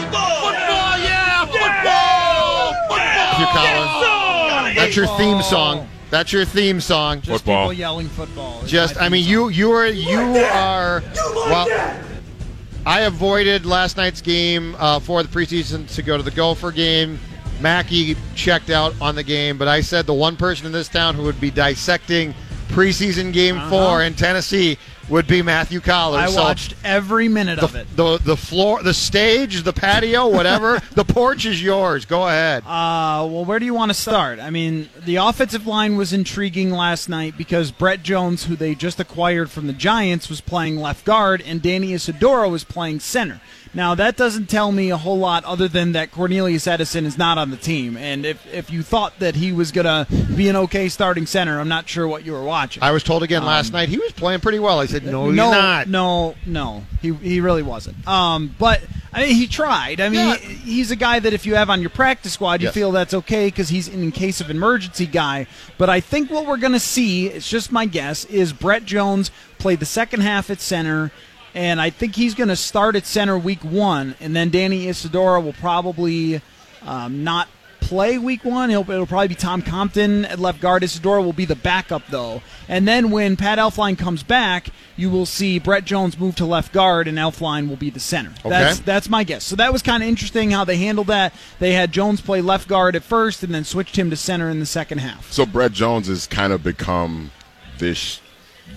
Football! Football, yeah! Football! Football! you, Colin. That's your theme song. That's your theme song. Just Football. people yelling football. is Just, I mean, theme you song. you are you are well. I avoided last night's game uh, for the preseason to go to the Gopher game. Mackey checked out on the game, but I said the one person in this town who would be dissecting preseason game Uh-huh. four in Tennessee would be Matthew Coller. I So watched every minute of it. the the floor, the stage, the patio, whatever. the porch is yours. Go ahead. Uh, well, where do you want to start? I mean, the offensive line was intriguing last night because Brett Jones, who they just acquired from the Giants, was playing left guard, and Danny Isidora was playing center. Now, that doesn't tell me a whole lot other than that Cornelius Edison is not on the team. And if, if you thought that he was going to be an okay starting center, I'm not sure what you were watching. I was told again last night he was playing pretty well. I said, no, he's no, not. No, no, he he really wasn't. Um, but I mean, he tried. I mean, Yeah. he's a guy that if you have on your practice squad, you Yes. feel that's okay because he's in case of emergency guy. But I think what we're going to see, it's just my guess, is Brett Jones play the second half at center. And I think he's going to start at center week one, and then Danny Isidora will probably um, not play week one. It'll, it'll probably be Tom Compton at left guard. Isidora will be the backup, though. And then when Pat Elflein comes back, you will see Brett Jones move to left guard, and Elfline will be the center. That's that's my guess. So that was kind of interesting how they handled that. They had Jones play left guard at first, and then switched him to center in the second half. So Brett Jones has kind of become this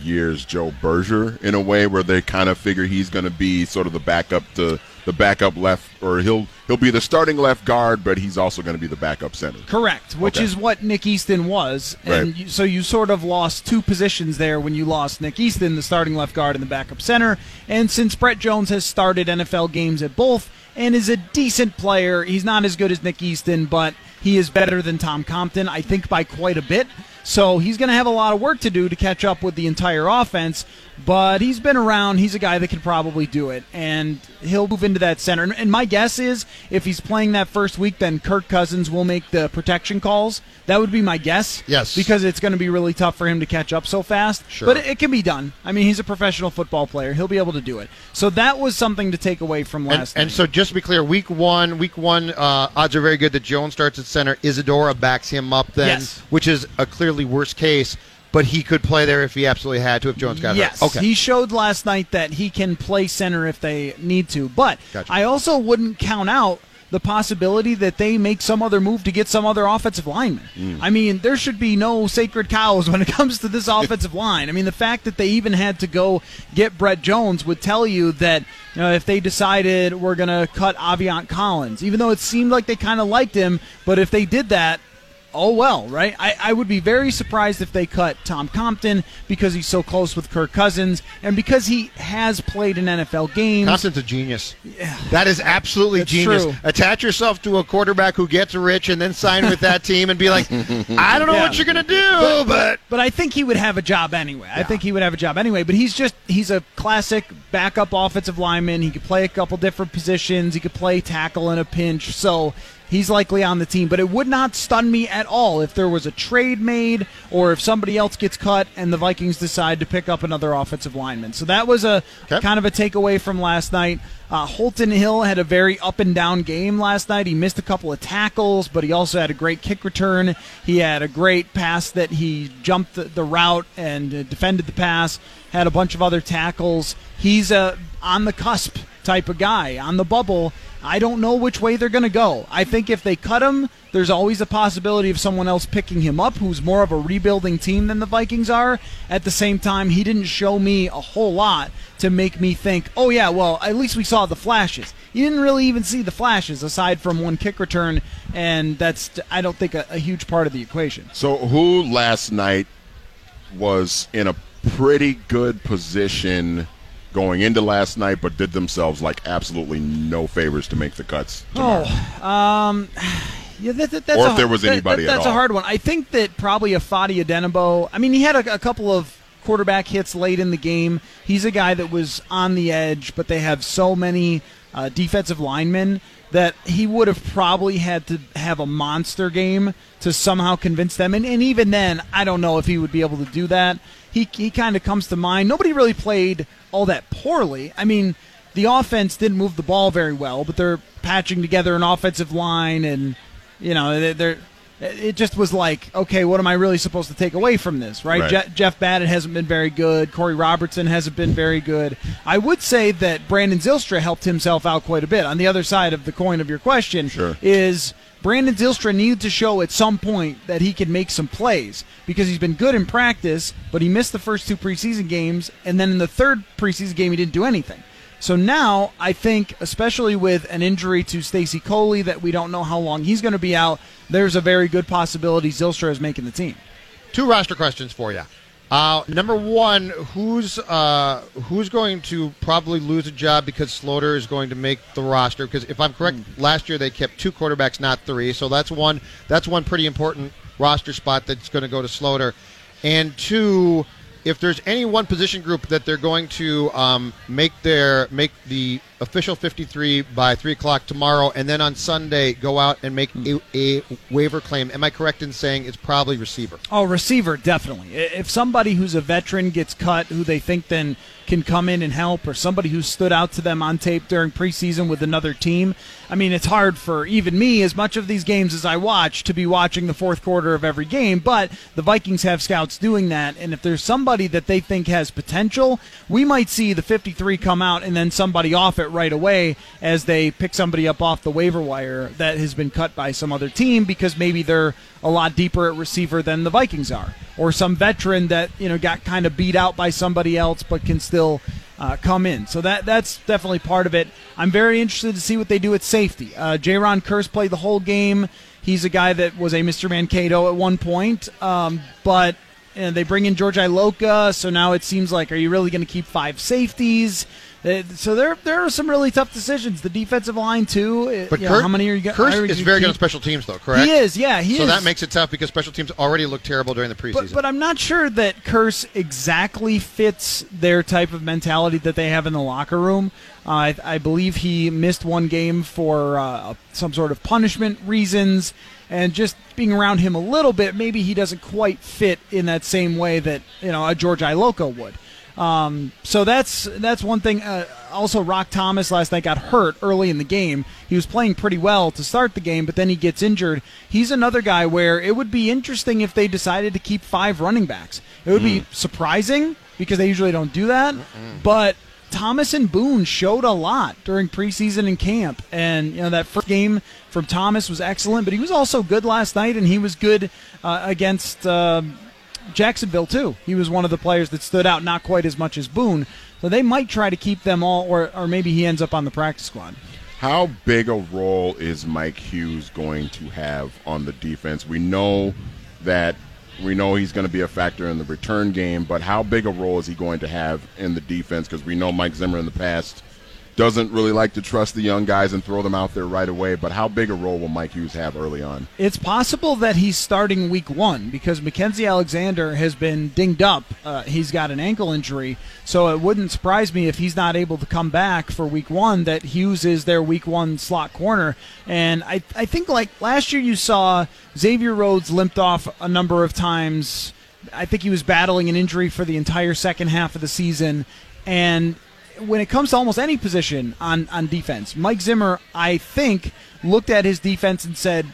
year's Joe Berger in a way where they kind of figure he's going to be sort of the backup to the backup left, or he'll he'll be the starting left guard, but he's also going to be the backup center. Correct, which Okay. is what Nick Easton was, and Right. you, so you sort of lost two positions there when you lost Nick Easton, the starting left guard and the backup center. And since Brett Jones has started NFL games at both and is a decent player, he's not as good as Nick Easton, but he is better than Tom Compton, I think by quite a bit. So he's going to have a lot of work to do to catch up with the entire offense. But he's been around. He's a guy that could probably do it, and he'll move into that center. And- And my guess is, if he's playing that first week, then Kirk Cousins will make the protection calls. That would be my guess. Yes. because it's going to be really tough for him to catch up so fast. Sure. but it, it can be done. I mean, he's a professional football player. He'll be able to do it. So that was something to take away from And, last and night. so, just to be clear, week one, week one, uh, odds are very good that Jones starts at center. Isidora backs him up then, Yes. which is a clearly worst case. But he could play there if he absolutely had to. If Jones got yes, hurt. Okay. he showed last night that he can play center if they need to. But Gotcha. I also wouldn't count out the possibility that they make some other move to get some other offensive lineman. Mm. I mean, there should be no sacred cows when it comes to this offensive line. I mean, the fact that they even had to go get Brett Jones would tell you that you know, if they decided we're going to cut Aviante Collins, even though it seemed like they kind of liked him, but if they did that, Oh well, right? I, I would be very surprised if they cut Tom Compton because he's so close with Kirk Cousins and because he has played in NFL games. Compton's a genius. Yeah. That is absolutely That's genius. true. Attach yourself to a quarterback who gets rich and then sign with that team and be like, I don't know Yeah. what you're going to do, but But I think he would have a job anyway. I think he would have a job anyway. But he's just he's a classic backup offensive lineman. He could play a couple different positions. He could play tackle in a pinch. So he's likely on the team. But it would not stun me at all if there was a trade made or if somebody else gets cut and the Vikings decide to pick up another offensive lineman. So that was a Okay. kind of a takeaway from last night. Uh, Holton Hill had a very up and down game last night. He missed a couple of tackles, but he also had a great kick return. He had a great pass that he jumped the, the route and uh, defended the pass. Had a bunch of other tackles. He's a on the cusp type of guy on the bubble. I don't know which way they're going to go. I think if they cut him, there's always a possibility of someone else picking him up who's more of a rebuilding team than the Vikings are. At the same time, he didn't show me a whole lot to make me think, oh, yeah, well, at least we saw the flashes. You didn't really even see the flashes aside from one kick return, and that's, I don't think, a, a huge part of the equation. So who last night was in a pretty good position going into last night, but did themselves like absolutely no favors to make the cuts. Tomorrow. Oh, um, yeah, that, that, that's Or a, if there was anybody that- at that's a hard one. I think that probably a Fadi Odenigbo. I mean, he had a, a couple of quarterback hits late in the game. He's a guy that was on the edge, but they have so many uh, defensive linemen that he would have probably had to have a monster game to somehow convince them. And, and even then, I don't know if he would be able to do that. He, he kind of comes to mind. Nobody really played all that poorly. I mean, the offense didn't move the ball very well, but they're patching together an offensive line, and you know they- they're. It just was like, okay, what am I really supposed to take away from this, right? Right. Je- Jeff Badet hasn't been very good. Corey Robertson hasn't been very good. I would say that Brandon Zylstra helped himself out quite a bit. On the other side of the coin of your question Sure. is Brandon Zylstra needed to show at some point that he can make some plays because he's been good in practice, but he missed the first two preseason games, and then in the third preseason game he didn't do anything. So now I think, especially with an injury to Stacy Coley that we don't know how long he's going to be out, there's a very good possibility Zylstra is making the team. Two roster questions for you. Uh, number one, who's uh, who's going to probably lose a job because Sloter is going to make the roster? Because if I'm correct, last year they kept two quarterbacks, not three. So that's one. That's one pretty important roster spot that's going to go to Sloter. And two, if there's any one position group that they're going to um, make their make the official 53 by three o'clock tomorrow, and then on Sunday go out and make a, a waiver claim. Am I correct in saying it's probably receiver? Oh, receiver, definitely. If somebody who's a veteran gets cut, who they think then can come in and help, or somebody who stood out to them on tape during preseason with another team, I mean, it's hard for even me, as much of these games as I watch, to be watching the fourth quarter of every game. But the Vikings have scouts doing that, and if there's somebody that they think has potential, we might see the 53 come out and then somebody off it right away as they pick somebody up off the waiver wire that has been cut by some other team because maybe they're a lot deeper at receiver than the Vikings are, or some veteran that you know got kind of beat out by somebody else but can still uh, come in. So that that's definitely part of it. I'm very interested to see what they do at safety. Uh, Jayron Kearse played the whole game. He's a guy that was a Mr. Mankato at one point, um, but and they bring in George Iloka, so now it seems like, are you really going to keep five safeties? Uh, So there, there are some really tough decisions. The defensive line too. uh, But you know, Kurt, how many are you going? Kearse is very good on special teams, though. Correct. He is, yeah, he so is. that makes it tough because special teams already look terrible during the preseason. But, but I'm not sure that Kearse exactly fits their type of mentality that they have in the locker room. Uh, I, I believe he missed one game for uh, some sort of punishment reasons, and just being around him a little bit, maybe he doesn't quite fit in that same way that you know a George Iloka would. Um, so that's that's one thing. Uh, also, Roc Thomas last night got hurt early in the game. He was playing pretty well to start the game, but then he gets injured. He's another guy where it would be interesting if they decided to keep five running backs. It would be surprising because they usually don't do that, but. Thomas and Boone showed a lot during preseason and camp, and you know that first game from Thomas was excellent, but he was also good last night, and he was good uh, against uh, Jacksonville too. He was one of the players that stood out, not quite as much as Boone. So they might try to keep them all, or or maybe he ends up on the practice squad. How big a role is Mike Hughes going to have on the defense? We know that we know he's going to be a factor in the return game, but how big a role is he going to have in the defense? Because we know Mike Zimmer in the past doesn't really like to trust the young guys and throw them out there right away. But how big a role will Mike Hughes have early on? It's possible that he's starting week one because Mackensie Alexander has been dinged up. Uh, he's got an ankle injury, so it wouldn't surprise me if he's not able to come back for week one. That Hughes is their week one slot corner, and I I think like last year you saw Xavier Rhodes limped off a number of times. I think he was battling an injury for the entire second half of the season, and when it comes to almost any position on, on defense, Mike Zimmer, I think, looked at his defense and said,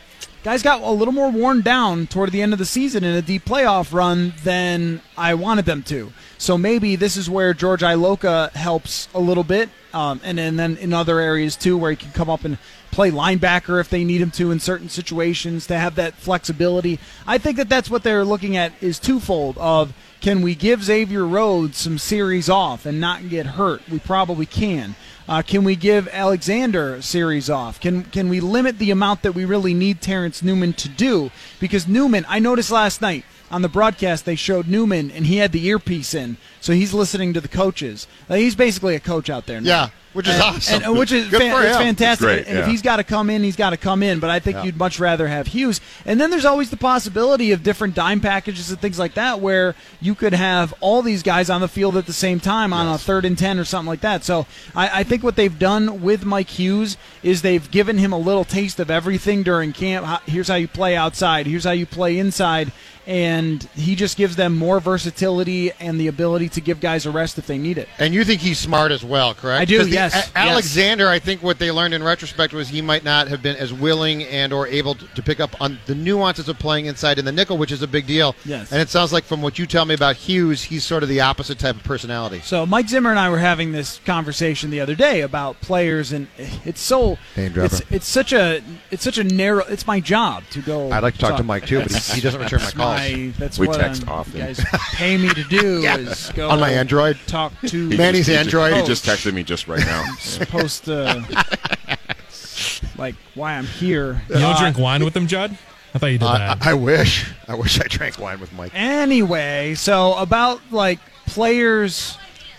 guys got a little more worn down toward the end of the season in a deep playoff run than I wanted them to. So maybe this is where George Iloka helps a little bit, um, and, and then in other areas too, where he can come up and play linebacker if they need him to in certain situations to have that flexibility. I think that that's what they're looking at is twofold of can we give Xavier Rhodes some series off and not get hurt? We probably can. Uh, can we give Alexander series off? Can can we limit the amount that we really need Terence Newman to do? Because Newman, I noticed last night, on the broadcast they showed Newman and he had the earpiece in, so he's listening to the coaches. Like, he's basically a coach out there. Now. Yeah, which is And- awesome. and- uh, which is Good fan- it's fantastic. It's great, and if he's got to come in, he's got to come in. But I think Yeah. you'd much rather have Hughes. And then there's always the possibility of different dime packages and things like that, where you could have all these guys on the field at the same time on a third and ten or something like that. So I, I think what they've done with Mike Hughes is they've given him a little taste of everything during camp. Here's how you play outside. Here's how you play inside. And he just gives them more versatility and the ability to give guys a rest if they need it. And you think he's smart as well, correct? I do, 'Cause the- yes, A- yes. Alexander, I think what they learned in retrospect was he might not have been as willing and or able to, to pick up on the nuances of playing inside in the nickel, which is a big deal. Yes. And it sounds like from what you tell me about Hughes, he's sort of the opposite type of personality. So Mike Zimmer and I were having this conversation the other day about players, and it's so Name it's it's such a it's such a narrow. It's my job to go. I'd like to talk to Mike too, but he, he doesn't return my calls. my- that's We what text I'm- often. You guys pay me to do is go On my Android? Talk to He Manny's just- he just- Android. He just texted me just right now. supposed to like why I'm here. You don't Uh, drink wine with them, Judd? I thought you did I, that. I wish. I wish I drank wine with Mike. Anyway, so about like players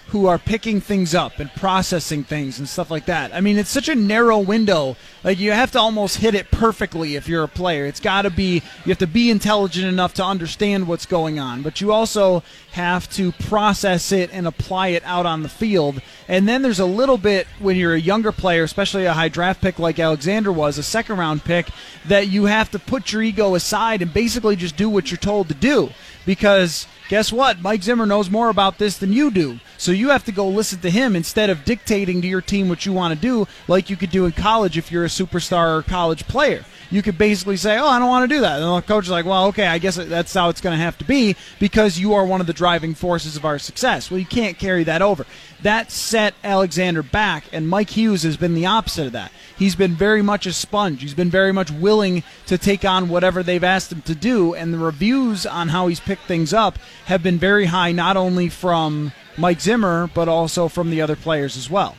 who are picking things up and processing things and stuff like that. I mean, it's such a narrow window. Like you have to almost hit it perfectly if you're a player. It's got to be you have to be intelligent enough to understand what's going on, but you also have to process it and apply it out on the field. And then there's a little bit when you're a younger player, especially a high draft pick like Alexander was, a second round pick, that you have to put your ego aside and basically just do what you're told to do because guess what? Mike Zimmer knows more about this than you do. So you have to go listen to him instead of dictating to your team what you want to do, like you could do in college if you're a superstar college player. You could basically say, "Oh, I don't want to do that," and the coach is like, "Well, okay, I guess that's how it's going to have to be because you are one of the driving forces of our success." Well, you can't carry that over. That set Alexander back, and Mike Hughes has been the opposite of that. He's been very much a sponge. He's been very much willing to take on whatever they've asked him to do, and the reviews on how he's picked things up have been very high, not only from Mike Zimmer but also from the other players as well.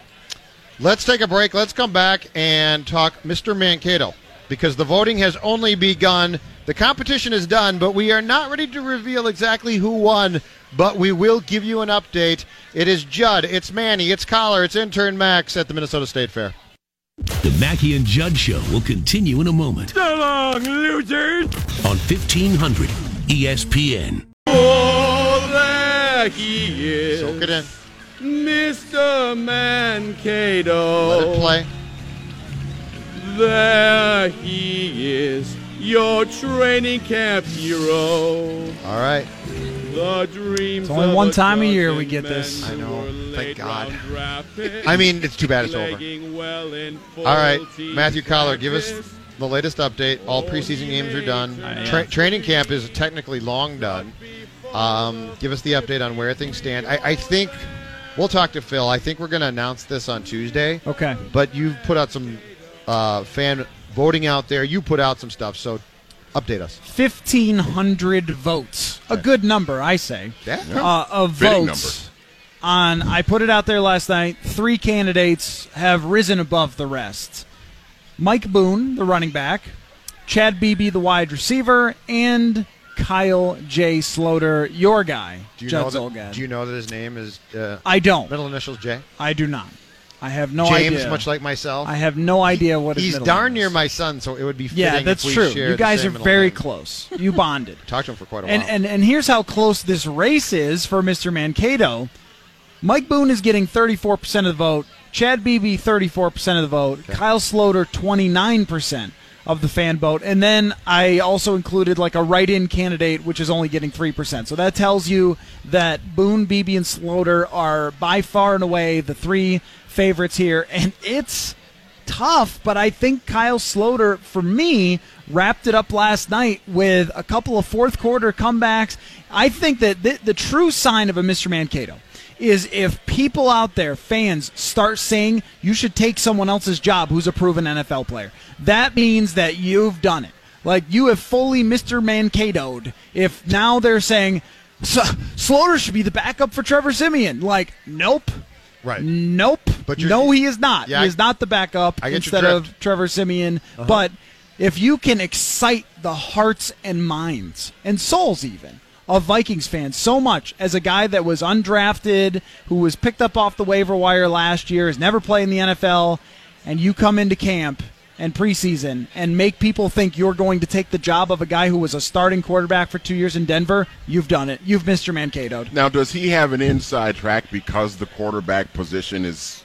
Let's take a break. Let's come back and talk Mr. Mankato because the voting has only begun. The competition is done, but we are not ready to reveal exactly who won. But we will give you an update. It is Judd, it's Manny, it's Coller, it's intern Max at the Minnesota State Fair. The Mackey and Judd Show will continue in a moment So long, losers! on 1500 ESPN. Oh, there he is. Soak it in. Mr. Mankato. Let it play. There he is, your training camp hero. All right. The dreams. It's only one time a year we get this. I know. Thank God. round draft picks, I mean, it's too bad it's over. well All right, Matthew team Coller, give us the latest update. All preseason games are done. Tra- training camp is technically long done. Um, give us the update on where things stand. I, I think we'll talk to Phil. I think we're going to announce this on Tuesday. Okay. But you've put out some uh, fan voting out there. You put out some stuff, so update us. 1,500 votes. A good number, I say, Yeah. uh, of Fitting votes. On, I put it out there last night. Three candidates have risen above the rest: Mike Boone, the running back, Chad Beebe, the wide receiver, and Kyle J. Sloter, your guy, Do you know that? Do you know that his name is uh, I don't. middle initials J? I do not. I have no James, idea. much like myself. I have no idea what his He's darn near is. my son, so it would be fitting Yeah, that's true. You guys are very name. close. You bonded. Talked to him for quite a while. And, and and here's how close this race is for Mr. Mankato. Mike Boone is getting 34% of the vote. Chad Beebe 34% of the vote. Kyle Sloter 29% of the fan vote. And then I also included like a write-in candidate which is only getting 3%. So that tells you that Boone, Beebe and Sloter are by far and away the three favorites here and it's tough, but I think Kyle Sloter, for me, wrapped it up last night with a couple of fourth quarter comebacks. I think that the, the true sign of a Mr. Mankato is if people out there, fans, start saying you should take someone else's job who's a proven NFL player. That means that you've done it. Like you have fully Mr. Mankatoed. If now they're saying "S- Sloter should be the backup for Trevor Siemian, like nope. Right. Nope. But no, he is not. Yeah, he is not the backup I get your instead. Uh-huh. of Trevor Siemian. But if you can excite the hearts and minds and souls even of Vikings fans so much as a guy that was undrafted, who was picked up off the waiver wire last year, has never played in the NFL, and you come into camp and preseason and make people think you're going to take the job of a guy who was a starting quarterback for two years in Denver, you've done it. You've Mr. Mankato. Now, does he have an inside track because the quarterback position is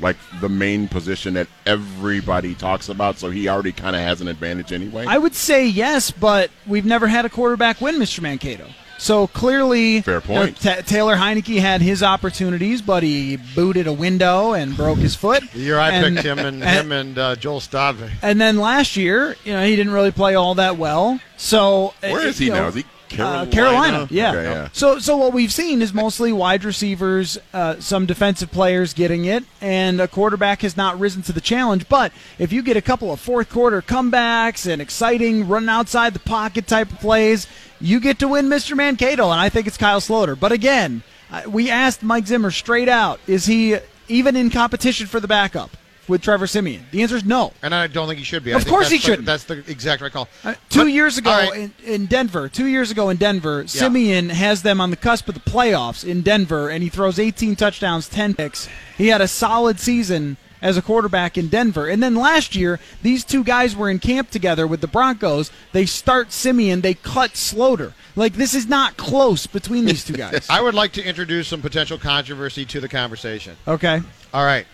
like the main position that everybody talks about? So he already kind of has an advantage anyway. I would say yes, but we've never had a quarterback win, Mr. Mankato. So clearly, Fair point. you know, Ta- Taylor Heinicke had his opportunities, but he booted a window and broke his foot. The year I And- picked him and him and uh, Joel Stave. And then last year, you know, he didn't really play all that well. So Where uh, he you know, now? Is he Carolina? Uh, Carolina, yeah. Okay, yeah. So, so what we've seen is mostly wide receivers, uh, some defensive players getting it, and a quarterback has not risen to the challenge. But if you get a couple of fourth quarter comebacks and exciting running outside the pocket type of plays, you get to win Mr. Mankato, and I think it's Kyle Sloter. But again, uh, we asked Mike Zimmer straight out: Is he even in competition for the backup with Trevor Siemian? The answer is no. And I don't think he should be. Of course he shouldn't. That's the exact right call. Uh, two But- years ago right. in, in Denver, two years ago in Denver, Siemian has them on the cusp of the playoffs in Denver, and he throws 18 touchdowns, 10 picks. He had a solid season as a quarterback in Denver. And then last year, these two guys were in camp together with the Broncos. They start Siemian, they cut Sloter. Like, this is not close between these two guys. I would like to introduce some potential controversy to the conversation. Okay. All right.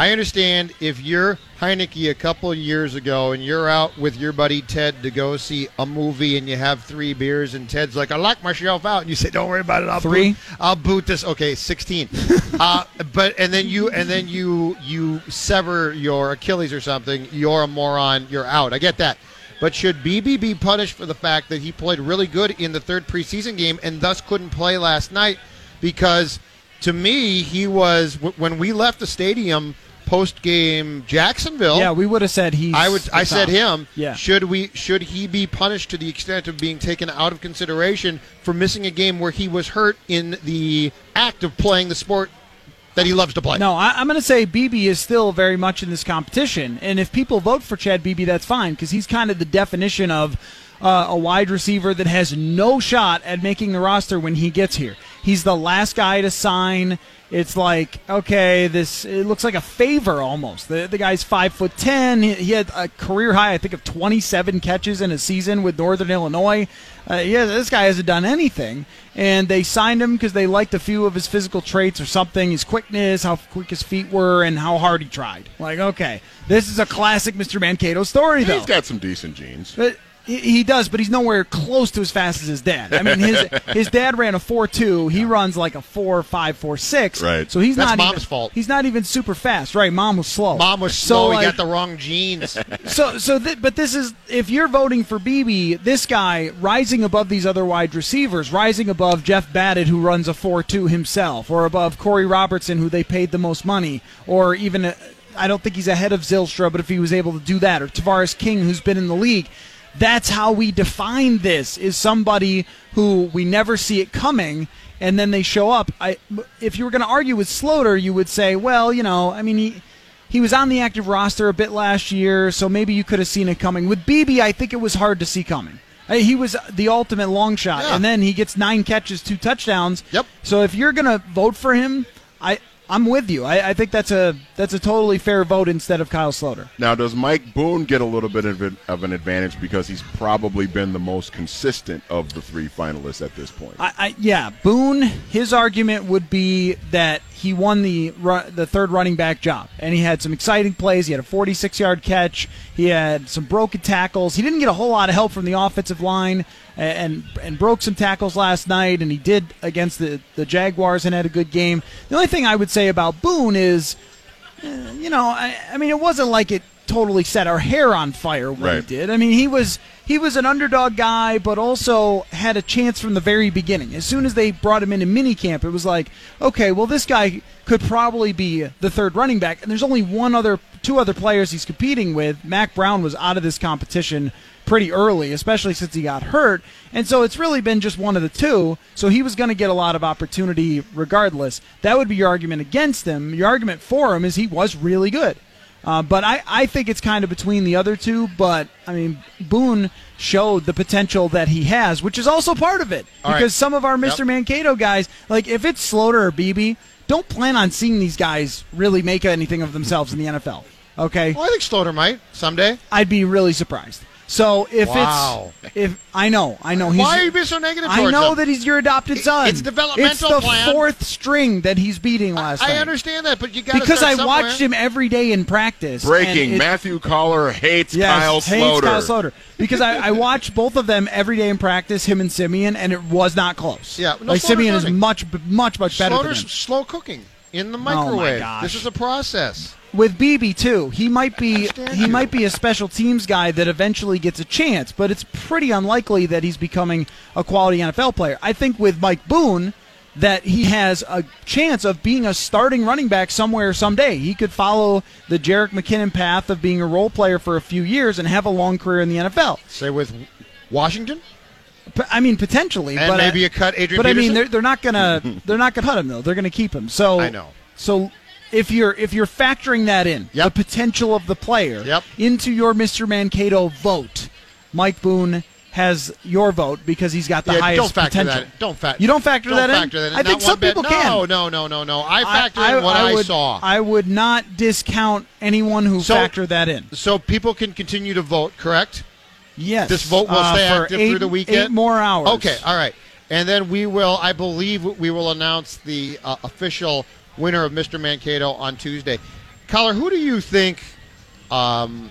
I understand if you're Heinicke a couple of years ago and you're out with your buddy Ted to go see a movie and you have three beers and Ted's like, I locked myself out, and you say, Don't worry about it, I'll Three? boot, I'll boot this. Okay, sixteen. uh, but and then you and then you you sever your Achilles or something. You're a moron. You're out. I get that. But should Beebe be punished for the fact that he played really good in the third preseason game and thus couldn't play last night? Because to me, he was when we left the stadium post game Jacksonville. Yeah, we would have said he. I would. I said him. Yeah. Should we? Should he be punished to the extent of being taken out of consideration for missing a game where he was hurt in the act of playing the sport that he loves to play? No, I, I'm going to say Beebe is still very much in this competition, and if people vote for Chad Beebe, that's fine because he's kind of the definition of uh, a wide receiver that has no shot at making the roster when he gets here. He's the last guy to sign. It's like okay, this it looks like a favor almost. The the guy's five foot ten. He, he had a career high, I think, of 27 catches in a season with Northern Illinois. Uh, yeah, this guy hasn't done anything, and they signed him because they liked a few of his physical traits or something, his quickness, how quick his feet were, and how hard he tried. Like, okay, this is a classic Mr. Mankato story, though. He's got some decent genes. But he, he does, but he's nowhere close to as fast as his dad. I mean, his his dad ran a four two. He runs like a four five four six. Right. So he's That's not mom's even, fault. He's not even super fast. Right. Mom was slow. Mom was So, slow. like- he got the wrong genes. so so th- but this is if you're voting for Beebe, this guy rising above these other wide receivers, rising above Jeff Badet who runs a 4-2 himself or above Corey Robertson who they paid the most money or even uh, I don't think he's ahead of Zylstra, but if he was able to do that or Tavarres King who's been in the league, that's how we define this is somebody who we never see it coming and then they show up. I if you were going to argue with Sloter, you would say, well, you know, I mean he he was on the active roster a bit last year, so maybe you could have seen it coming. With Beebe, I think it was hard to see coming. He was the ultimate long shot, Yeah. and then he gets nine catches, two touchdowns. Yep. So if you're gonna vote for him, I I'm with you. I, I think that's a that's a totally fair vote instead of Kyle Sloter. Now, does Mike Boone get a little bit of, an- of an advantage because he's probably been the most consistent of the three finalists at this point? I, I yeah, Boone. His argument would be that he won the the third running back job, and he had some exciting plays. He had a 46 yard catch. He had some broken tackles. He didn't get a whole lot of help from the offensive line, and and broke some tackles last night. And he did against the the Jaguars and had a good game. The only thing I would say about Boone is eh, you know, I, I mean, it wasn't like it totally set our hair on fire what Right. he did. I mean, he was he was an underdog guy, but also had a chance from the very beginning. As soon as they brought him into minicamp, it was like, okay, well, this guy could probably be the third running back. And there's only one other, two other players he's competing with. Mack Brown was out of this competition pretty early, especially since he got hurt. And so it's really been just one of the two. So he was going to get a lot of opportunity regardless. That would be your argument against him. Your argument for him is he was really good. Uh, but I, I think it's kind of between the other two. But I mean, Boone showed the potential that he has, which is also part of it. All right. because some of our Mr. Mankato guys, like if it's Sloter or Beebe, don't plan on seeing these guys really make anything of themselves in the NFL. Okay, Well, I think Sloter might someday. I'd be really surprised. So if Wow. it's if I know I know he's Why are you being so negative I know him? that he's your adopted son. it's developmental It's the plan. fourth string that he's beating last I night. understand that, but you got to because I watched him every day in practice. and Breaking: it- Matthew Coller hates Yes, Kyle hates Kyle Sloter. Because I, I watched both of them every day in practice, him and Siemian, and it was not close. Yeah, no, like Sloter's Siemian is much, much, much better than Sloter's him. slow cooking in the Oh, my microwave. gosh. This is a process. With Beebe too, he might be he you. might be a special teams guy that eventually gets a chance, but it's pretty unlikely that he's becoming a quality NFL player. I think with Mike Boone that he has a chance of being a starting running back somewhere someday. He could follow the Jerick McKinnon path of being a role player for a few years and have a long career in the NFL. Say with Washington I mean, potentially, and but maybe I, you cut Adrian. but I mean, they're, they're not gonna they're not gonna cut him though. They're gonna keep him. So I know. So if you're if you're factoring that in, Yep. the potential of the player Yep. into your Mr. Mankato vote, Mike Boone has your vote because he's got the Yeah, highest don't factor potential. that. Don't factor. You don't factor don't that in? That in. I think Not some one bit. people no, can. No, no, no, no. No. I factor in what I, would, saw. I would not discount anyone who So- factored that in. so people can continue to vote, correct? Yes, This vote will uh, stay active eight, through the weekend. Eight more hours. Okay, all right. And then we will, I believe, we will announce the uh, official winner of Mr. Mankato on Tuesday. Coller, who do you think um,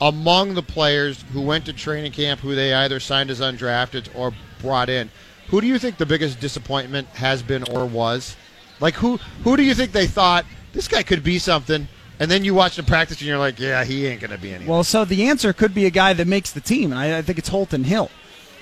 among the players who went to training camp, who they either signed as undrafted or brought in, who do you think the biggest disappointment has been or was? Like who who do you think they thought this guy could be something, and then you watch him practice and you're like, yeah, he ain't gonna be anything. Well, so the answer could be a guy that makes the team, and I, I think it's Holton Hill.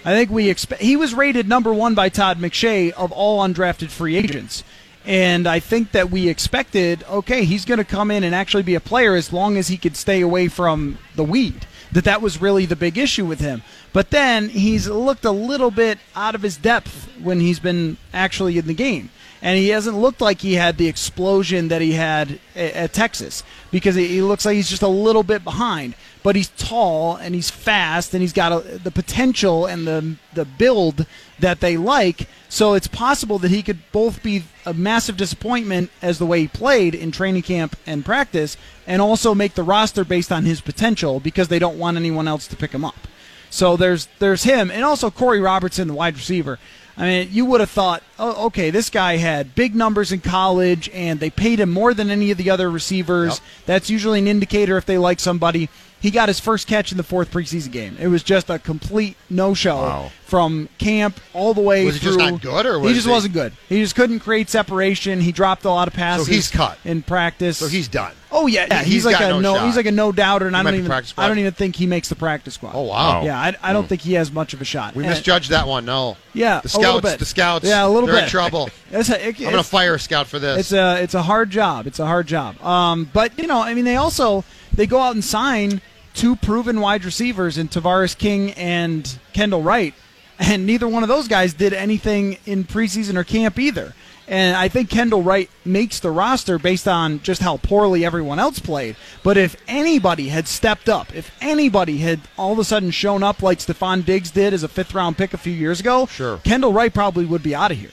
I think we expect he was rated number one by Todd McShay of all undrafted free agents, and I think that we expected okay, he's going to come in and actually be a player as long as he could stay away from the weed. That that was really the big issue with him. But then he's looked a little bit out of his depth when he's been actually in the game and he hasn't looked like he had the explosion that he had at, at Texas because he, looks like he's just a little bit behind. But he's tall and he's fast and he's got a, the potential and the the build that they like. So it's possible that he could both be a massive disappointment as the way he played in training camp and practice, and also make the roster based on his potential because they don't want anyone else to pick him up. So there's there's him and also Corey Robertson, the wide receiver. I mean, you would have thought, oh, okay, this guy had big numbers in college, and they paid him more than any of the other receivers. Yep. That's usually an indicator if they like somebody. He got his first catch in the fourth preseason game. It was just a complete no-show Wow. from camp all the way Was he through. just not good, or he was just he- wasn't good? He just couldn't create separation. He dropped a lot of passes. So he's cut. in practice. so he's done. Oh yeah, yeah. He's, he's like got a no no. He's like a no doubter, and He I don't even. I don't even think he makes the practice squad. Oh wow. Yeah, I, I don't think he has much of a shot. We And- misjudged that one. No. Yeah, The a little scouts. bit. The scouts. Yeah, a little they're bit. in trouble. It's a, it- I'm going to fire a scout for this. It's a it's a hard job. It's a hard job. Um, but you know, I mean, they also they go out and sign two proven wide receivers in Tavarres King and Kendall Wright, and neither one of those guys did anything in preseason or camp either. And I think Kendall Wright makes the roster based on just how poorly everyone else played. But if anybody had stepped up, if anybody had all of a sudden shown up like Stefon Diggs did as a fifth round pick a few years ago, Sure. Kendall Wright probably would be out of here.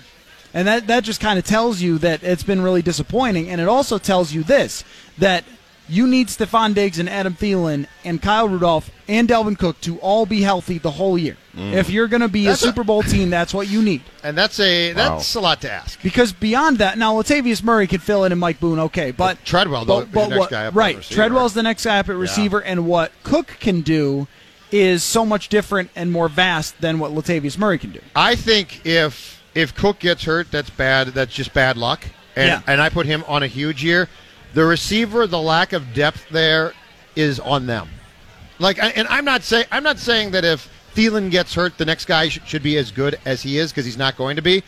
And that, that just kind of tells you that it's been really disappointing. And it also tells you this that you need Stefon Diggs and Adam Thielen and Kyle Rudolph and Dalvin Cook to all be healthy the whole year. Mm-hmm. If you're going to be That's a Super Bowl team, that's what you need. and that's a that's a lot to ask. Because beyond that, now Latavius Murray could fill in and Mike Boone, okay, but Treadwell, though, but, but the next what- guy up right? Treadwell's the next guy up at receiver, and what Cook can do is so much different and more vast than what Latavius Murray can do. I think if if Cook gets hurt, that's bad. That's just bad luck. And Yeah. and I put him on a huge year. The receiver, the lack of depth there is on them. Like, and I'm not saying I'm not saying that if Thielen gets hurt, the next guy should, should be as good as he is because he's not going to be.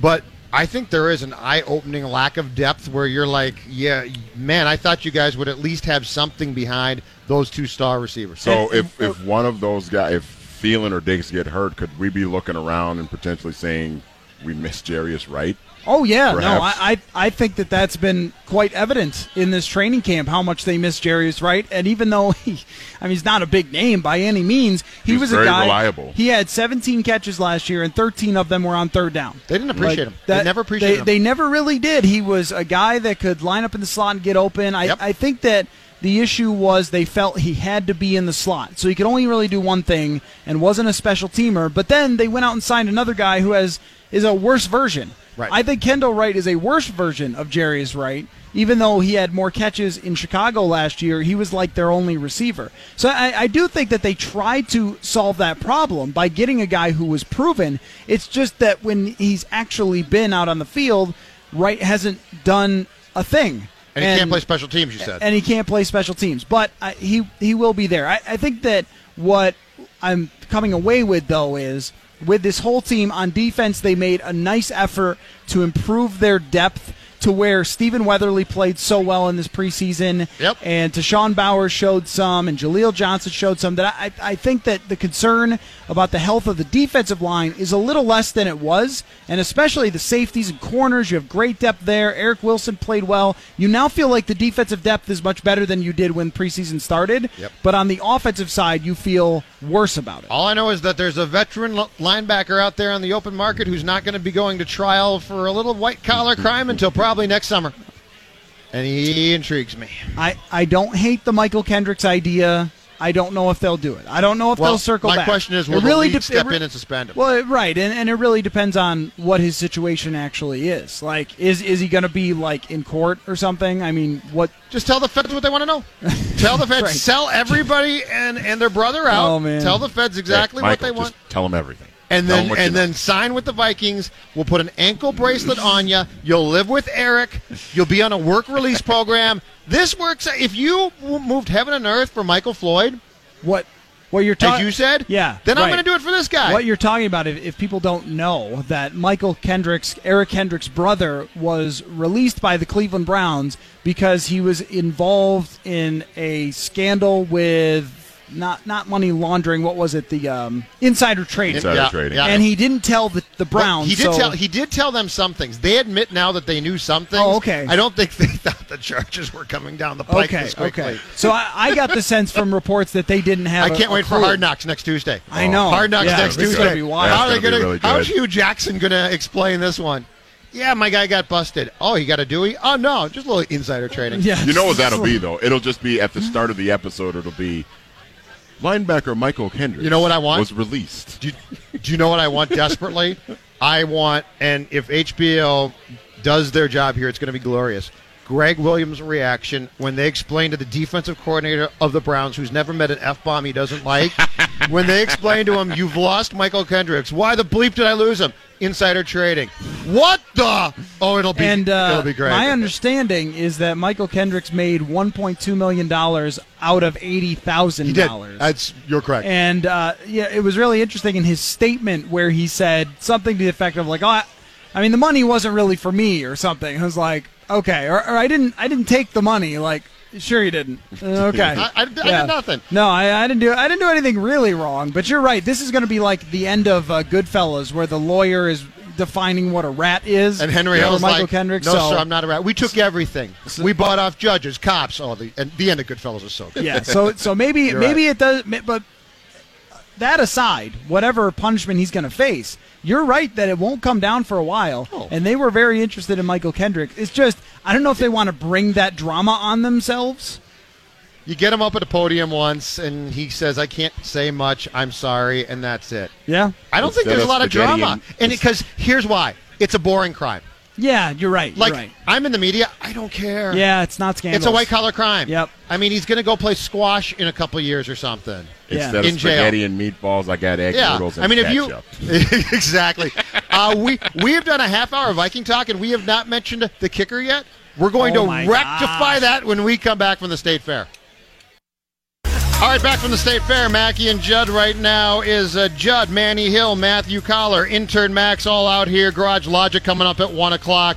But I think there is an eye-opening lack of depth where you're like, yeah, man, I thought you guys would at least have something behind those two star receivers. So if, if one of those guys, if Thielen or Diggs get hurt, could we be looking around and potentially saying we missed Jarius Wright? Oh yeah, no, Perhaps. I, I I think that that's been quite evident in this training camp how much they miss Jarius Wright, and even though he, I mean, he's not a big name by any means, he, He was was, a guy. reliable. He had 17 catches last year, and 13 of them were on third down. They didn't appreciate Like, him. They never appreciated they, him. They never really did. He was a guy that could line up in the slot and get open. I, Yep. I think that the issue was they felt he had to be in the slot, so he could only really do one thing and wasn't a special teamer. But then they went out and signed another guy who has is a worse version. Right. I think Kendall Wright is a worse version of Jarius Wright. Even though he had more catches in Chicago last year, he was like their only receiver. So I, I do think that they tried to solve that problem by getting a guy who was proven. It's just that when he's actually been out on the field, Wright hasn't done a thing. And he can't play special teams, you said. And he can't play special teams, but uh, he he will be there. I, I think that what I'm coming away with though is with this whole team. On defense, they made a nice effort to improve their depth to where Stephen Weatherly played so well in this preseason. Yep. And Tashawn Bowers showed some, and Jaleel Johnson showed some. That I, I think that the concern about the health of the defensive line is a little less than it was, and especially the safeties and corners. You have great depth there. Eric Wilson played well. You now feel like the defensive depth is much better than you did when preseason started. Yep. But on the offensive side, you feel worse about it. All I know is that there's a veteran linebacker out there on the open market who's not going to be going to trial for a little white collar crime until probably next summer. And he intrigues me. I, I don't hate the Mychal Kendricks idea. I don't know if they'll do it. I don't know if Well, they'll circle my back. question is, will the really league dep- step it re- in and suspend him? Well, right, and, and it really depends on what his situation actually is. Like, is is he going to be like in court or something? I mean, what? Just tell the feds what they want to know. tell the feds, Right. sell everybody and, and their brother out. Oh, man. Tell the feds exactly Hey, what they want. Just tell them everything. And Tell then 'em what you and know. then sign with the Vikings. We'll put an ankle bracelet on you. You'll live with Eric. You'll be on a work release program. This works. If you moved heaven and earth for Michael Floyd, What? What you're as you said, Yeah. then I'm going to do it for this guy. What you're talking about, if, if people don't know that Mychal Kendricks, Eric Kendricks' brother, was released by the Cleveland Browns because he was involved in a scandal with not not money laundering. What was it? The um, insider trading. Insider Yeah, trading. yeah. And he didn't tell the, the But Browns. he did so- tell he did tell them some things. They admit now that they knew something. Oh, okay. I don't think they thought the charges were coming down the pike Okay, this quickly. okay. So I, I got the sense from reports that they didn't have. I a- can't a wait for. Hard Knocks next Tuesday. I know. Hard Knocks Yeah, next Tuesday. gonna be wild. How are That's they gonna really how's. Hue Jackson gonna explain this one? Yeah, my guy got busted. Oh, he got a Dewey? Oh no, just a little insider trading. Yeah, You know what that'll be though? It'll just be at the start of the episode. It'll be linebacker Mychal Kendricks. You know what I want? Was released. Do you, do you know what I want desperately? I want, and if HBO does their job here, it's going to be glorious. Gregg Williams' reaction when they explain to the defensive coordinator of the Browns, who's never met an F bomb he doesn't like, when they explain to him, You've lost Mychal Kendricks. Why the bleep did I lose him? Insider trading. What the? Oh, it'll be, And uh, it'll be great. my understanding is that Mychal Kendricks made 1.2 million dollars out of eighty thousand dollars. That's, you're correct. And uh, yeah, it was really interesting in his statement where he said something to the effect of like, "Oh, I, I mean, the money wasn't really for me" or something. I was like, "Okay," or, or I didn't, I didn't take the money. Like, sure you didn't. Okay, I- I- I did nothing. No, I, I didn't do, I didn't do anything really wrong. But you're right. This is going to be like the end of uh, Goodfellas, where the lawyer is defining what a rat is. And Henry for Hill's Mychal like, Kendricks. no, so, sir, I'm not a rat. We took everything. We bought off judges, cops. Oh, the, and the end of Goodfellas is so good. yeah. So so maybe You're maybe it does. But that aside, whatever punishment he's going to face, you're right that it won't come down for a while. Oh. And they were very interested in Mychal Kendrick. It's just I don't know if they want to bring that drama on themselves. You get him up at a podium once, and he says, "I can't say much. I'm sorry," and that's it. Yeah. I don't think there's a lot of drama, and- and because here's why: it's a boring crime. Yeah, you're right. Like you're right. I'm in the media, I don't care. Yeah, it's not scandalous. it's a white collar crime. Yep. I mean, he's going to go play squash in a couple years or something. Yeah. Instead In of jail. spaghetti and meatballs, I got egg Yeah, noodles and I mean, if ketchup. you exactly, uh, we we have done a half hour Viking talk, and we have not mentioned the kicker yet. We're going Oh to rectify gosh. that when we come back from the state fair. All right, back from the state fair, Mackey and Judd. Right now is uh, Judd, Manny Hill, Matthew Coller, intern Max, all out here. Garage Logic coming up at one o'clock.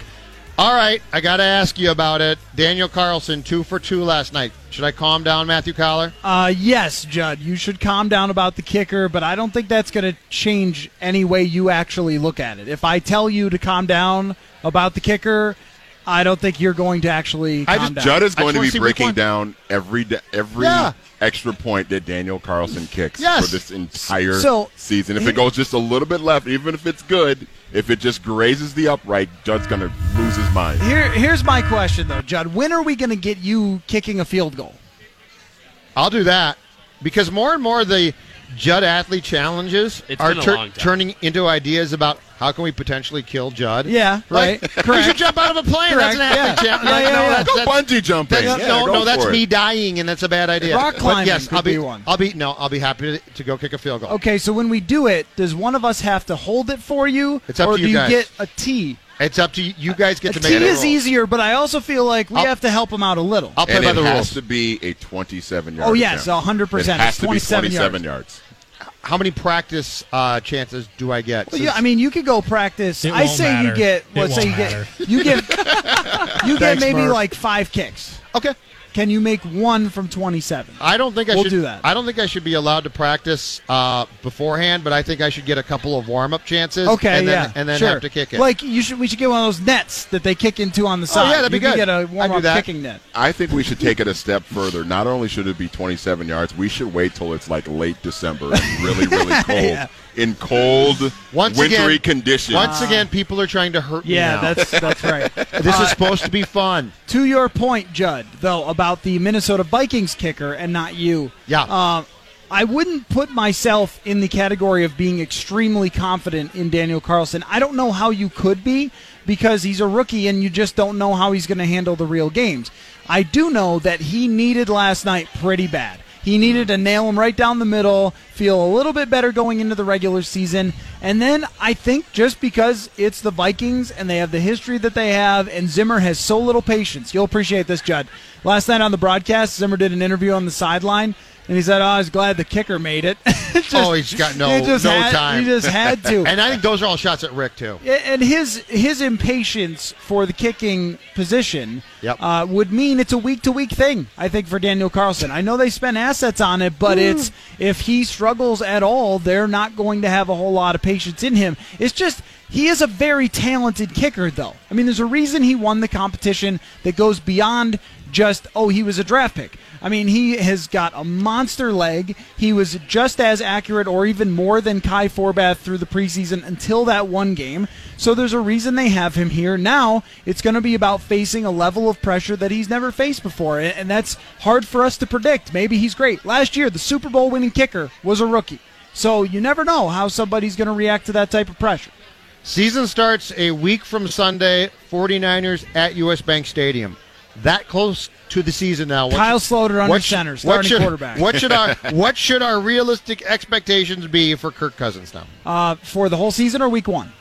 All right, I got to ask you about it. Daniel Carlson, two for two last night. Should I calm down, Matthew Coller? Uh, yes, Judd, you should calm down about the kicker, but I don't think that's going to change any way you actually look at it. If I tell you to calm down about the kicker, I don't think you're going to actually I just- down. Judd is going to be breaking down every every Yeah. extra point that Daniel Carlson kicks Yes. for this entire So- season. If it goes just a little bit left, even if it's good, if it just grazes the upright, Judd's going to lose his mind. Here, here's my question though, Judd. When are we going to get you kicking a field goal? I'll do that because more and more the Judd athlete challenges It's are been tur- turning into ideas about how can we potentially kill Judd. Yeah, Like, right. We should jump out of a plane. Correct, That's an athlete yeah. challenge. Yeah, yeah, no, yeah. that's, Go that's, bungee jumping. that's- Yeah, no, no, that's for me it. dying, and that's a bad idea. Rock But yes, could I'll be, be one. I'll be no, I'll be happy to, to go kick a field goal. Okay, so when we do it, does one of us have to hold it for you, It's up or to you do you get a tee? It's up to you. You guys get A to make tee the is easier, but I also feel like we I'll- have to help him out a little. I'll play And by it the has rules. to be a 27 yard Oh, yes, attempt. 100%. It has It's to be 27 27 yards. yards. How many practice uh, chances do I get? Well, yeah, I mean, you could go practice. It I won't say matter. you get. It Let's say you won't get. matter. You get. You get Thanks, maybe Murph. like five kicks. okay. Can you make one from twenty-seven? I don't think I We'll should do that. I don't think I should be allowed to practice uh, beforehand, but I think I should get a couple of warm up chances. Okay, and then, yeah, and then sure. have to kick it. Like you should. We should get one of those nets that they kick into on the side. Oh, yeah, that'd be you could good. Get a I'd do warm-up kicking net. I think we should take it a step further. Not only should it be 27 yards, we should wait till it's like late December and really, really cold. Yeah. In cold, Once wintry again- conditions. once again, people are trying to hurt me. Yeah, that's that's right. this is supposed to be fun. To your point, Judd, though, about the Minnesota Vikings kicker and not you. Yeah. Uh, I wouldn't put myself in the category of being extremely confident in Daniel Carlson. I don't know how you could be because he's a rookie and you just don't know how he's going to handle the real games. I do know that he needed last night pretty bad. He needed to nail him right down the middle, feel a little bit better going into the regular season. And then I think just because it's the Vikings and they have the history that they have, and Zimmer has so little patience, you'll appreciate this, Judd. Last night on the broadcast, Zimmer did an interview on the sideline, and he said, "Oh, I was glad the kicker made it." Just- oh, he's got no no had- time. He just had to. and I think those are all shots at Rick too. and his his impatience for the kicking position Yep. uh, would mean it's a week to week thing. I think for Daniel Carlson. I know they spend assets on it, but it's if he struggles at all, they're not going to have a whole lot of patience in him. It's just he is a very talented kicker, though. I mean, there's a reason he won the competition that goes beyond just oh he was a draft pick. I mean, he has got a monster leg. He was just as accurate or even more than Kai Forbath through the preseason until that one game. So there's a reason they have him here. Now it's going to be about facing a level of pressure that he's never faced before, and that's hard for us to predict. Maybe he's great. Last year, the Super Bowl winning kicker was a rookie. So you never know how somebody's going to react to that type of pressure. Season starts a week from Sunday. 49ers at US Bank Stadium. That close to the season now. What Kyle should- Sloter under what sh- center, what starting should, quarterback. What should our what should our realistic expectations be for Kirk Cousins now? Uh, for the whole season or week one?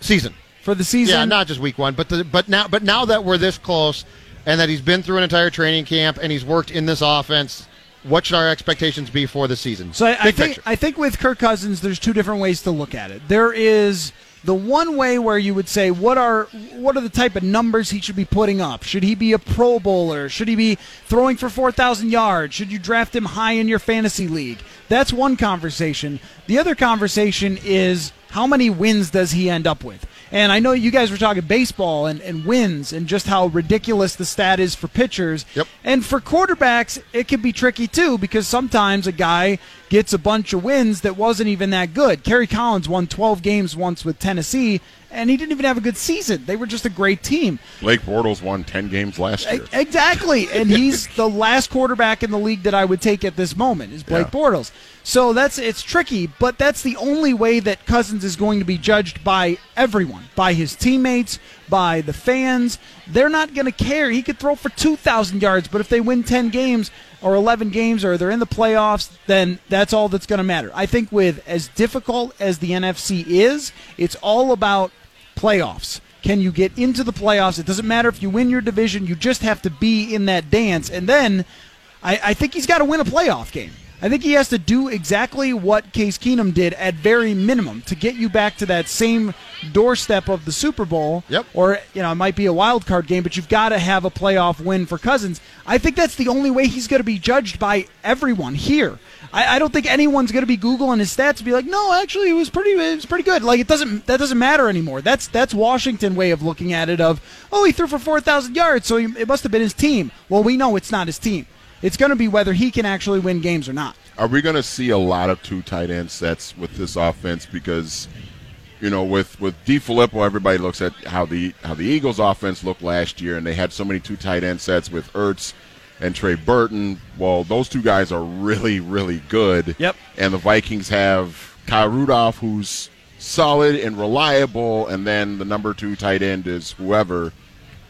Season. For the season, Yeah, not just week one, but the, but now but now that we're this close, and that he's been through an entire training camp and he's worked in this offense, what should our expectations be for the season? So I, I think picture. I think with Kirk Cousins, there's two different ways to look at it. There is the one way where you would say, what are what are the type of numbers he should be putting up? Should he be a Pro Bowler? Should he be throwing for four thousand yards? Should you draft him high in your fantasy league? That's one conversation. The other conversation is how many wins does he end up with? And I know you guys were talking baseball and, and wins and just how ridiculous the stat is for pitchers. Yep. And for quarterbacks, it can be tricky too because sometimes a guy gets a bunch of wins that wasn't even that good. Kerry Collins won 12 games once with Tennessee, and he didn't even have a good season. They were just a great team. Blake Bortles won 10 games last year. Exactly. And he's the last quarterback in the league that I would take at this moment is Blake Yeah. Bortles. So that's it's tricky, but that's the only way that Cousins is going to be judged by everyone, by his teammates, by the fans. They're not going to care. He could throw for 2,000 yards, but if they win 10 games or 11 games or they're in the playoffs, then that's all that's going to matter. I think with as difficult as the NFC is, it's all about playoffs. Can you get into the playoffs? It doesn't matter if you win your division, you just have to be in that dance. And then I, I think he's got to win a playoff game. I think he has to do exactly what Case Keenum did at very minimum to get you back to that same doorstep of the Super Bowl. Yep. Or, you know, it might be a wild card game, but you've got to have a playoff win for Cousins. I think that's the only way he's going to be judged by everyone here. I, I don't think anyone's going to be googling his stats and be like, "No, actually, it was pretty, it was pretty good." Like it doesn't, that doesn't matter anymore. That's that's Washington way of looking at it. Of, oh, he threw for four thousand yards, so he, it must have been his team. Well, we know it's not his team. It's going to be whether he can actually win games or not. Are we going to see a lot of two tight end sets with this offense? Because you know, with with DeFilippo, everybody looks at how the how the Eagles' offense looked last year, and they had so many two tight end sets with Ertz and Trey Burton. Well, those two guys are really really good. Yep. And the Vikings have Kyle Rudolph, who's solid and reliable, and then the number two tight end is whoever.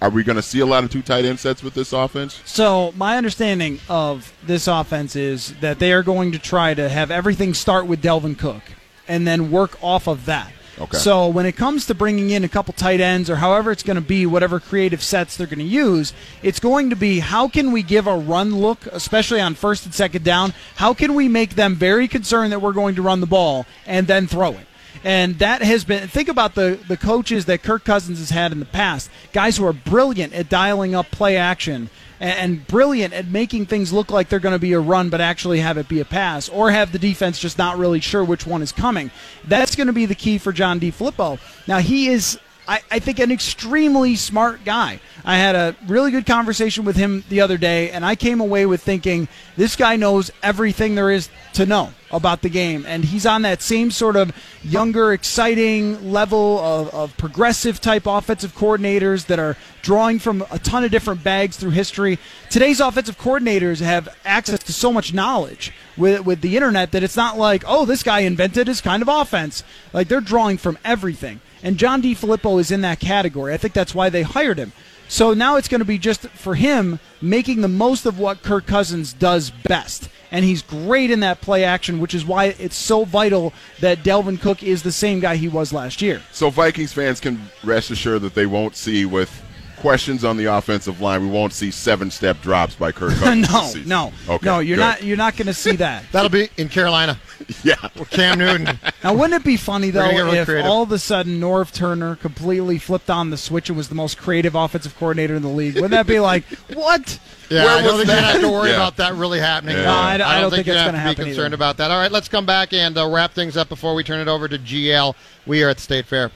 Are we going to see a lot of two tight end sets with this offense? So my understanding of this offense is that they are going to try to have everything start with Dalvin Cook, and then work off of that. Okay. So when it comes to bringing in a couple tight ends or however it's going to be, whatever creative sets they're going to use, it's going to be how can we give a run look, especially on first and second down? How can we make them very concerned that we're going to run the ball and then throw it? And that has been, think about the, the coaches that Kirk Cousins has had in the past. Guys who are brilliant at dialing up play action and, and brilliant at making things look like they're going to be a run, but actually have it be a pass, or have the defense just not really sure which one is coming. That's going to be the key for John DeFilippo. Now, he is I, I, think an extremely smart guy. I had a really good conversation with him the other day, and I came away with thinking this guy knows everything there is to know about the game. And he's on that same sort of younger, exciting level of, of progressive type offensive coordinators that are drawing from a ton of different bags through history. Today's offensive coordinators have access to so much knowledge with, with the internet that it's not like, oh, this guy invented his kind of offense. Like they're drawing from everything. And John DeFilippo is in that category. I think that's why they hired him. So now it's going to be just for him making the most of what Kirk Cousins does best. And he's great in that play action, which is why it's so vital that Dalvin Cook is the same guy he was last year. So Vikings fans can rest assured that they won't see with questions on the offensive line. We won't see seven-step drops by Kirk Cousins. no, no, Okay, no. You're good. not. You're not going to see that. That'll be in Carolina. Yeah. with Cam Newton. Now, wouldn't it be funny though gonna get really if creative. all of a sudden Norv Turner completely flipped on the switch and was the most creative offensive coordinator in the league? Wouldn't that be like what? Yeah, Where I don't was think you have to worry Yeah. about that really happening. Yeah. No, I- I don't think you it's have gonna be concerned either. about that. All right, let's come back and uh, wrap things up before we turn it over to GL. We are at the State Fair.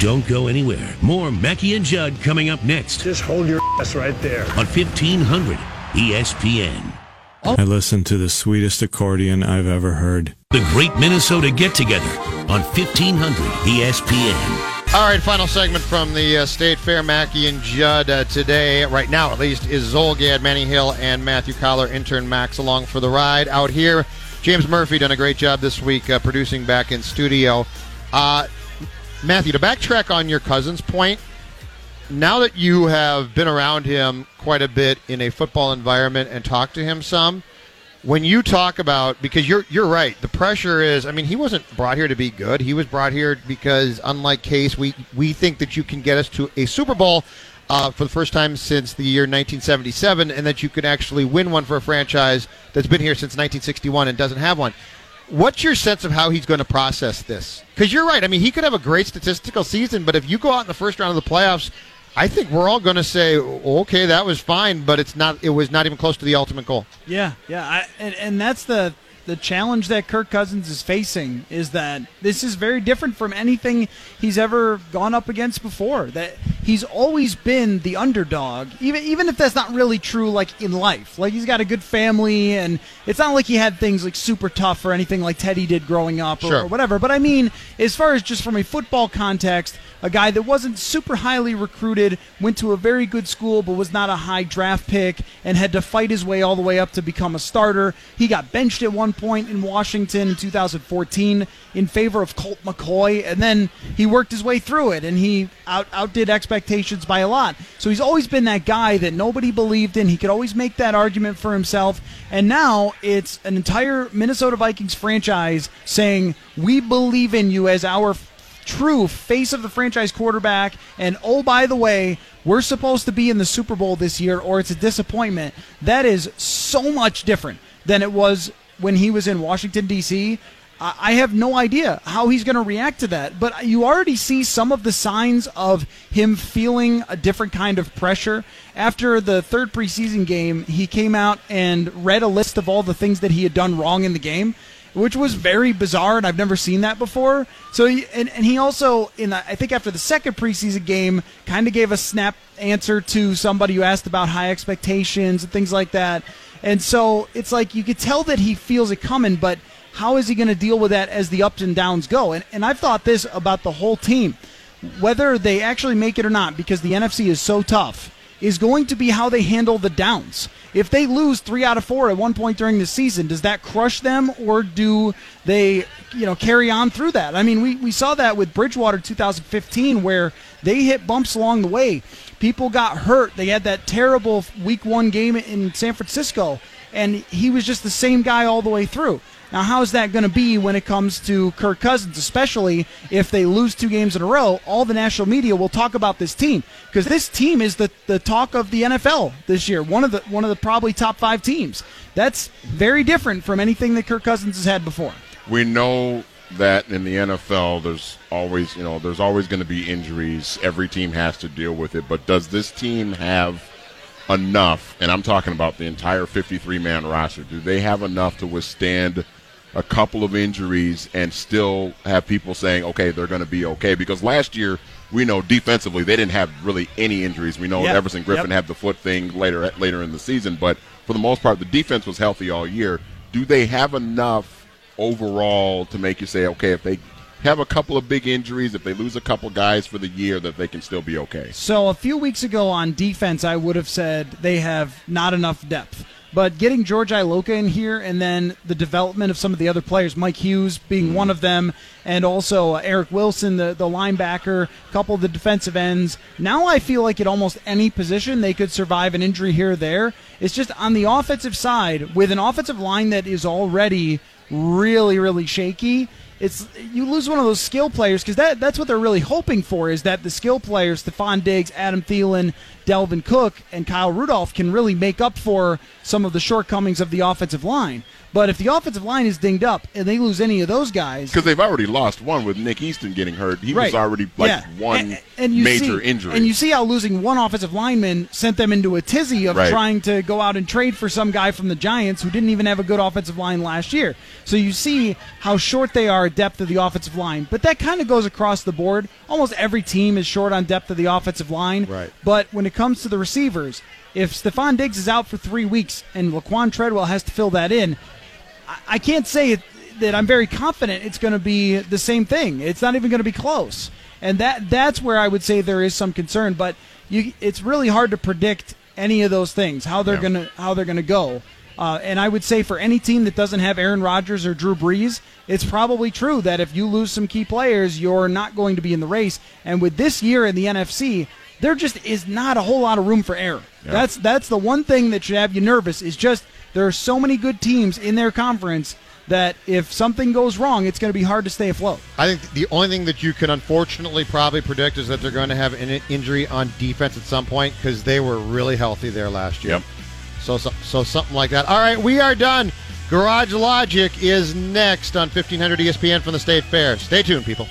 Don't go anywhere. More Mackey and Judd coming up next Just hold your ass right there. on E 1500 ESPN. I listen to the sweetest accordion I've ever heard. The Great Minnesota Get Together on E 1500 ESPN. All right, final segment from the uh, State Fair. Mackey and Judd uh, today, right now at least, is Zulgad, Manny Hill, and Matthew Coller, intern Max, along for the ride out here. James Murphy done a great job this week uh, producing back in studio. Matthew, to backtrack on your Cousins' point, now that you have been around him quite a bit in a football environment and talked to him some, when you talk about because you're you're right, the pressure is. I mean, he wasn't brought here to be good. He was brought here because, unlike Case, we we think that you can get us to a Super Bowl. Uh, for the first time since the year 1977, and that you could actually win one for a franchise that's been here since 1961 and doesn't have one. What's your sense of how he's going to process this? Because you're right. I mean, he could have a great statistical season, but if you go out in the first round of the playoffs, I think we're all going to say, okay, that was fine, but it's not. It was not even close to the ultimate goal. Yeah, yeah, I, and, and that's the the challenge that Kirk Cousins is facing is that this is very different from anything he's ever gone up against before. That he's always been the underdog, even even if that's not really true. Like in life, like he's got a good family, and it's not like he had things like super tough or anything like Teddy did growing up or, Sure. or whatever. But I mean, as far as just from a football context, a guy that wasn't super highly recruited, went to a very good school, but was not a high draft pick, and had to fight his way all the way up to become a starter. He got benched at one point in Washington in 2014 in favor of Colt McCoy, and then he worked his way through it, and he out, outdid expectations by a lot. So he's always been that guy that nobody believed in. He could always make that argument for himself, and now it's an entire Minnesota Vikings franchise saying, We believe in you as our true face of the franchise quarterback. And oh, by the way, we're supposed to be in the Super Bowl this year, or it's a disappointment. That is so much different than it was when he was in Washington D.C. I have no idea how he's going to react to that, but you already see some of the signs of him feeling a different kind of pressure. After the third preseason game, he came out and read a list of all the things that he had done wrong in the game, which was very bizarre, and I've never seen that before. So, he, and, and he also, in the, I think after the second preseason game, kind of gave a snap answer to somebody who asked about high expectations and things like that. And so it's like you could tell that he feels it coming, but how is he going to deal with that as the ups and downs go? And, and I've thought this about the whole team. Whether they actually make it or not, because the NFC is so tough, is going to be how they handle the downs. If they lose three out of four at one point during the season, does that crush them or do they, you know, carry on through that? I mean, we, we saw that with Bridgewater 2015 where they hit bumps along the way. People got hurt. They had that terrible week one game in San Francisco, and he was just the same guy all the way through. Now, how is that going to be when it comes to Kirk Cousins, especially if they lose two games in a row? All the national media will talk about this team because this team is the, the talk of the NFL this year. One of the one of the probably top five teams. That's very different from anything that Kirk Cousins has had before. We know that in the NFL, there's always, you know, there's always going to be injuries. Every team has to deal with it. But does this team have enough? And I'm talking about the entire 53 man roster. Do they have enough to withstand a couple of injuries and still have people saying, okay, they're going to be okay? Because last year, we know defensively they didn't have really any injuries. We know Yep. Everson Griffen Yep. had the foot thing later later in the season, but for the most part, the defense was healthy all year. Do they have enough overall to make you say, okay, if they have a couple of big injuries, if they lose a couple guys for the year, that they can still be okay? So a few weeks ago on defense, I would have said they have not enough depth. But getting George Iloka in here, and then the development of some of the other players, Mike Hughes being one of them, and also uh, Eric Wilson, the, the linebacker, a couple of the defensive ends. Now I feel like at almost any position they could survive an injury here or there. It's just on the offensive side, with an offensive line that is already really, really shaky it's you lose one of those skill players because that that's what they're really hoping for is that the skill players Stefon Diggs, Adam Thielen, Dalvin Cook, and Kyle Rudolph can really make up for some of the shortcomings of the offensive line. But if the offensive line is dinged up and they lose any of those guys, Because they've already lost one with Nick Easton getting hurt. He was already like yeah. one And- and you major see, injury. And you see how losing one offensive lineman sent them into a tizzy of Right. trying to go out and trade for some guy from the Giants who didn't even have a good offensive line last year. So you see how short they are at depth of the offensive line. But that kind of goes across the board. Almost every team is short on depth of the offensive line. Right. But when it comes to the receivers, if Stefon Diggs is out for three weeks and Laquon Treadwell has to fill that in, I- can't say it, that I'm very confident it's going to be the same thing. It's not even going to be close, and that that's where I would say there is some concern. But you, it's really hard to predict any of those things how they're Yeah. going to how they're going to go. Uh, and I would say for any team that doesn't have Aaron Rodgers or Drew Brees, it's probably true that if you lose some key players, you're not going to be in the race. And with this year in the NFC, there just is not a whole lot of room for error. That's that's the one thing that should have you nervous. Is just there are so many good teams in their conference that if something goes wrong, it's going to be hard to stay afloat. I think the only thing that you can unfortunately probably predict is that they're going to have an injury on defense at some point because they were really healthy there last year. Yep. So, so so something like that. All right, we are done. Garage Logic is next on 1500 ESPN from the State Fair. Stay tuned, people.